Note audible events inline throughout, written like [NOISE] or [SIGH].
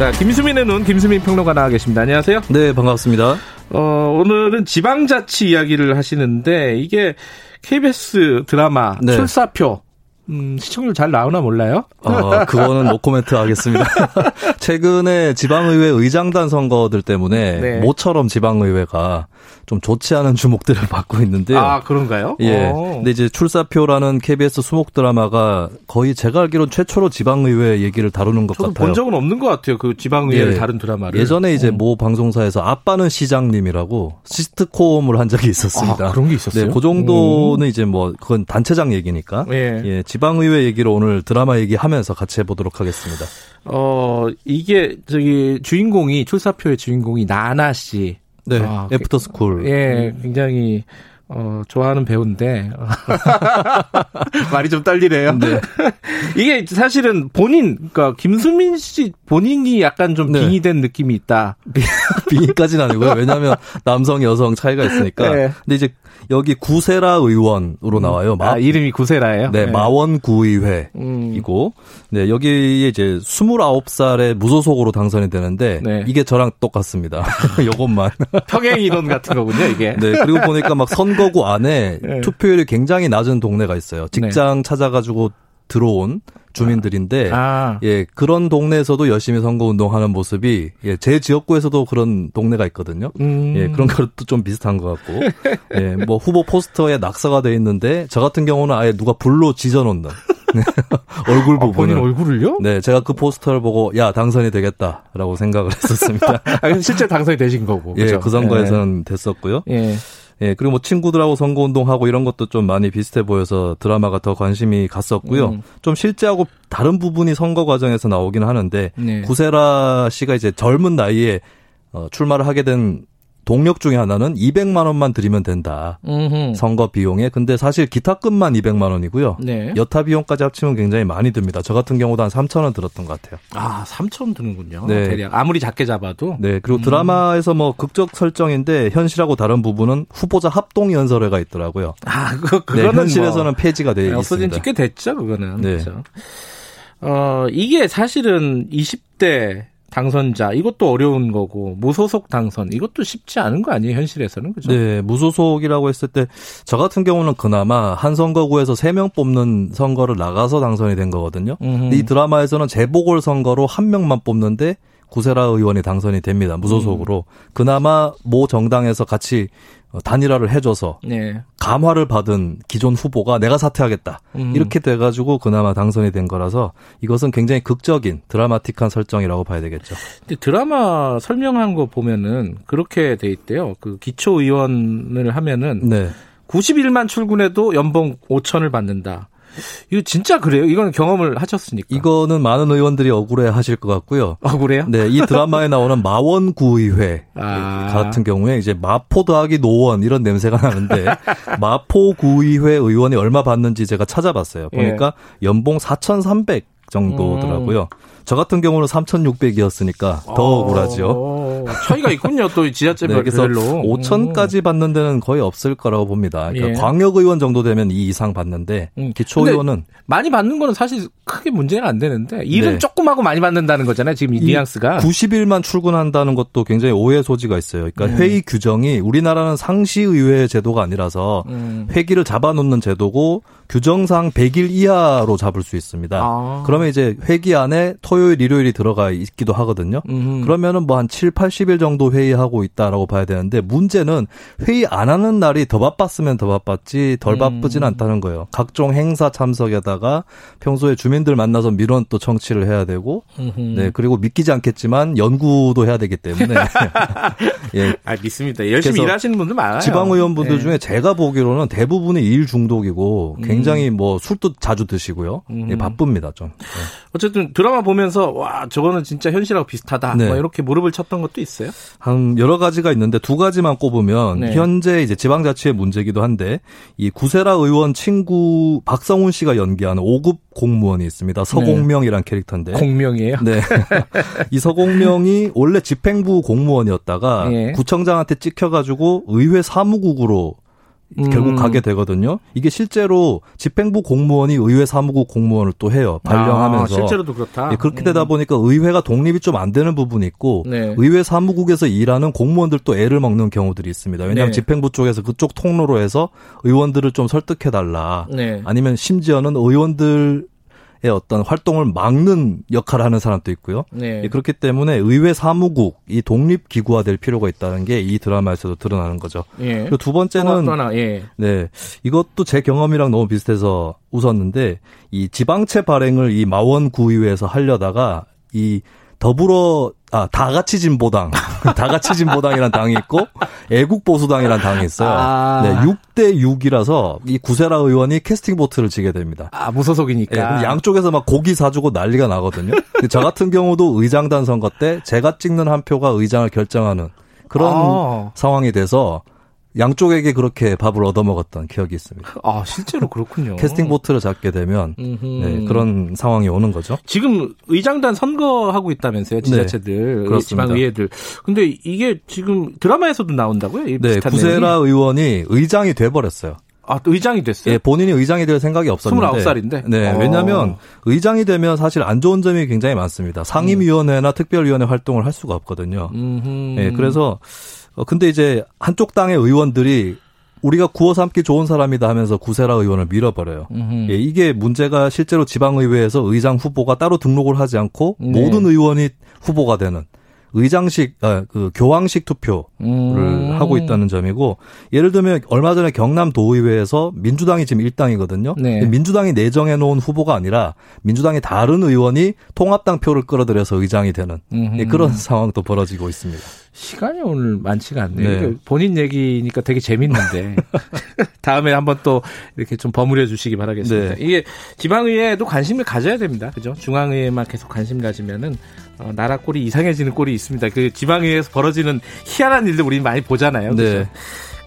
자, 김수민의 눈, 김수민 평론가 나와 계십니다. 안녕하세요. 네, 반갑습니다. 어, 오늘은 지방자치 이야기를 하시는데, 이게 KBS 드라마 네. 출사표, 음, 시청률 잘 나오나 몰라요? 어, 그거는 노코멘트 하겠습니다. [LAUGHS] 최근에 지방의회 의장단 선거들 때문에 네. 모처럼 지방의회가 좀 좋지 않은 주목들을 [LAUGHS] 받고 있는데요. 아, 그런가요? 예. 어. 근데 이제 출사표라는 KBS 수목 드라마가 거의 제가 알기로는 최초로 지방의회 얘기를 다루는 것 저도 같아요. 본 적은 없는 것 같아요. 그 지방의회를 예. 다른 드라마를. 예전에 이제 어. 모 방송사에서 아빠는 시장님이라고 시트콤을 한 적이 있었습니다. 아, 그런 게 있었어요? 네, 그 정도는 이제 뭐 그건 단체장 얘기니까. 예. 예, 지방의회 얘기를 오늘 드라마 얘기하면서 같이 해보도록 하겠습니다. 어, 이게, 저기, 주인공이, 출사표의 주인공이 나나 씨. 네, 아, 애프터 스쿨. 예, 굉장히 어 좋아하는 배우인데 [LAUGHS] 말이 좀 떨리네요. [LAUGHS] 이게 사실은 본인, 그러니까 김수민 씨 본인이 약간 좀 네. 빙의된 느낌이 있다. 비인까지는 아니고요. 왜냐하면 남성, 여성 차이가 있으니까. 네. 근데 이제 여기 구세라 의원으로 나와요. 마, 아, 이름이 구세라예요. 네, 예. 마원구의회이고, 음. 네, 여기에 이제 29살에 무소속으로 당선이 되는데, 네. 이게 저랑 똑같습니다. [LAUGHS] 요것만. 평행 인원 같은 거군요, 이게. 네, 그리고 보니까 막 선거구 안에 네. 투표율이 굉장히 낮은 동네가 있어요. 직장 찾아가지고 들어온 주민들인데, 아, 예, 그런 동네에서도 열심히 선거 운동하는 모습이, 예, 제 지역구에서도 그런 동네가 있거든요. 음. 예, 그런 것도 좀 비슷한 것 같고, 예, 뭐 후보 포스터에 낙서가 돼 있는데, 저 같은 경우는 아예 누가 불로 지져놓는 [LAUGHS] 얼굴 아, 본인. 얼굴을요? 네, 제가 그 포스터를 보고, 야, 당선이 되겠다라고 생각을 했었습니다. [LAUGHS] 아, 실제 당선이 되신 거고. 예, 그죠? 그 선거에서는 됐었고요. 예. 예, 그리고 뭐 친구들하고 선거 운동하고 이런 것도 좀 많이 비슷해 보여서 드라마가 더 관심이 갔었고요. 음. 좀 실제하고 다른 부분이 선거 과정에서 나오긴 하는데 네. 구세라 씨가 이제 젊은 나이에 어, 출마를 하게 된 동력 중에 하나는 200만 원만 드리면 된다. 음흠. 선거 비용에. 근데 사실 기타금만 200만 원이고요. 네. 여타 비용까지 합치면 굉장히 많이 듭니다. 저 같은 경우도 한 3천 원 들었던 것 같아요. 아, 3천 드는군요. 네. 대략. 아무리 작게 잡아도. 네, 그리고 음. 드라마에서 뭐 극적 설정인데 현실하고 다른 부분은 후보자 합동 연설회가 있더라고요. 아, 그, 네, 그거는 현실에서는 뭐. 폐지가 되어 네, 없어진 있습니다. 지꽤 됐죠, 그거는. 네. 그렇죠. 어, 이게 사실은 20대 당선자, 이것도 어려운 거고, 무소속 당선, 이것도 쉽지 않은 거 아니에요, 현실에서는. 그죠? 네, 무소속이라고 했을 때 저 같은 경우는 그나마 한 선거구에서 3명 뽑는 선거를 나가서 당선이 된 거거든요. 음흠. 이 드라마에서는 재보궐 선거로 한 명만 뽑는데 구세라 의원이 당선이 됩니다. 무소속으로. 그나마 모 정당에서 같이 어, 단일화를 해줘서 네. 감화를 받은 기존 후보가 내가 사퇴하겠다. 음. 이렇게 돼가지고 그나마 당선이 된 거라서 이것은 굉장히 극적인 드라마틱한 설정이라고 봐야 되겠죠. 근데 드라마 설명한 거 보면은 그렇게 돼 있대요. 그 기초 의원을 하면은 네. 90일만 출근해도 연봉 5천을 받는다. 이거 진짜 그래요? 이건 경험을 하셨으니까. 이거는 많은 의원들이 억울해 하실 것 같고요. 아, 그래요? 네, 이 드라마에 나오는 마원구의회 아. 같은 경우에 이제 마포 더하기 노원 이런 냄새가 나는데 [LAUGHS] 마포구의회 의원이 얼마 받는지 제가 찾아봤어요. 보니까 연봉 4,300 정도더라고요. 저 같은 경우는 3,600이었으니까 더 억울하죠. 어, 차이가 있군요. 또 네, 지자체별로. 그래서 5천까지 받는 데는 거의 없을 거라고 봅니다. 그러니까 예. 광역의원 정도 되면 이 이상 받는데 음. 기초의원은 많이 받는 거는 사실 크게 문제는 안 되는데 일은 네. 조금 하고 많이 받는다는 거잖아요. 지금 이이 뉘앙스가. 90일만 출근한다는 것도 굉장히 오해 소지가 있어요. 그러니까 음. 회의 규정이 우리나라는 상시의회 제도가 아니라서 음. 회기를 잡아놓는 제도고 규정상 100일 이하로 잡을 수 있습니다. 아. 그러면 이제 회기 안에 토요일, 일요일이 들어가 있기도 하거든요. 음. 그러면은 뭐 한 7, 80일 정도 회의하고 있다라고 봐야 되는데 문제는 회의 안 하는 날이 더 바빴으면 더 바빴지 덜 음. 바쁘진 않다는 거예요. 각종 행사 참석에다가 평소에 주민들 만나서 민원 또 청취를 해야 되고 네 그리고 믿기지 않겠지만 연구도 해야 되기 때문에 [LAUGHS] [LAUGHS] 예. 아 믿습니다. 열심히 일하시는 분들 많아요. 지방의원분들 네. 중에 제가 보기로는 대부분이 일 중독이고 굉장히 음. 뭐 술도 자주 드시고요. 예, 바쁩니다 좀. 네. 어쨌든 드라마 보면서 와 저거는 진짜 현실하고 비슷하다. 네. 뭐 이렇게 무릎을 쳤던 것도 있어요? 한 여러 가지가 있는데 두 가지만 꼽으면 네. 현재 이제 지방자치의 문제기도 한데 이 구세라 의원 친구 박성훈 씨가 연기하는 5급 공무원이 있습니다. 서공명이란 캐릭터인데. 공명이에요? 네. [LAUGHS] 이 서공명이 원래 집행부 공무원이었다가 예. 구청장한테 찍혀가지고 의회 사무국으로 결국 음. 가게 되거든요. 이게 실제로 집행부 공무원이 의회 사무국 공무원을 또 해요. 발령하면서. 아, 실제로도 그렇다. 예, 그렇게 되다 음. 보니까 의회가 독립이 좀 안 되는 부분이 있고 네. 의회 사무국에서 일하는 공무원들도 애를 먹는 경우들이 있습니다. 왜냐하면 네. 집행부 쪽에서 그쪽 통로로 해서 의원들을 좀 설득해 달라. 네. 아니면 심지어는 의원들 어떤 활동을 막는 역할을 하는 사람도 있고요. 네. 그렇기 때문에 의회 사무국 이 독립 기구화 될 필요가 있다는 게 이 드라마에서도 드러나는 거죠. 예. 그리고 두 번째는 하나, 예. 네 이것도 제 경험이랑 너무 비슷해서 웃었는데 이 지방채 발행을 이 마원 구의회에서 하려다가 이 더불어 아, 다 같이 진보당. [LAUGHS] 다 같이 진보당이라는 당이 있고 애국 보수당이라는 당이 있어요. 아. 네, 6대 6이라서 이 구세라 의원이 캐스팅 보트를 지게 됩니다. 아, 무소속이니까. 네, 양쪽에서 막 고기 사주고 난리가 나거든요. 저 같은 경우도 의장단 선거 때 제가 찍는 한 표가 의장을 결정하는 그런 아. 상황이 돼서 양쪽에게 그렇게 밥을 얻어먹었던 기억이 있습니다. 아 실제로 그렇군요. 캐스팅 보트를 잡게 되면 네, 그런 상황이 오는 거죠. 지금 의장단 선거하고 있다면서요, 지자체들, 네, 지방의회들. 근데 이게 지금 드라마에서도 나온다고요? 네, 구세라 의원이 의장이 돼버렸어요. 아, 의장이 됐어요? 예, 본인이 의장이 될 생각이 없었는데. 29살인데? 네, 어. 왜냐면 의장이 되면 사실 안 좋은 점이 굉장히 많습니다. 상임위원회나 음. 특별위원회 활동을 할 수가 없거든요. 음 예, 그래서 어, 근데 이제 한쪽 당의 의원들이 우리가 구워 삼기 좋은 사람이다 하면서 구세라 의원을 밀어버려요. 예, 이게 문제가 실제로 지방의회에서 의장 후보가 따로 등록을 하지 않고 네. 모든 의원이 후보가 되는 의장식, 아, 그 교황식 투표를 음. 하고 있다는 점이고 예를 들면 얼마 전에 경남 도의회에서 민주당이 지금 1당이거든요. 네. 민주당이 내정해 놓은 후보가 아니라 민주당의 다른 의원이 통합당 표를 끌어들여서 의장이 되는 예, 그런 [LAUGHS] 상황도 벌어지고 있습니다. 시간이 오늘 많지가 않네요. 네. 본인 얘기니까 되게 재밌는데 [LAUGHS] [LAUGHS] 다음에 한번 또 이렇게 좀 버무려 주시기 바라겠습니다. 네. 이게 지방의회에도 관심을 가져야 됩니다. 그죠? 중앙의회만 계속 관심 가지면은 어, 나라 꼴이 이상해지는 꼴이 있습니다. 그 지방의회에서 벌어지는 희한한 일들 우리 많이 보잖아요. 그죠? 네.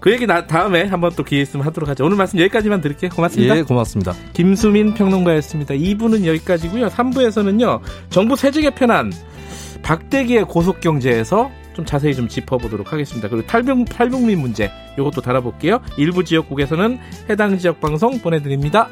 그 얘기 나, 다음에 한번 또 기회 있으면 하도록 하죠. 오늘 말씀 여기까지만 드릴게요. 고맙습니다. 예, 고맙습니다. 김수민 평론가였습니다. 2부는 여기까지고요. 3부에서는요. 정부 세제 개편안 박대기의 고속경제에서 좀 자세히 좀 짚어보도록 하겠습니다. 그리고 탈북, 탈북민 문제 이것도 다뤄볼게요. 일부 지역국에서는 해당 지역 방송 보내드립니다.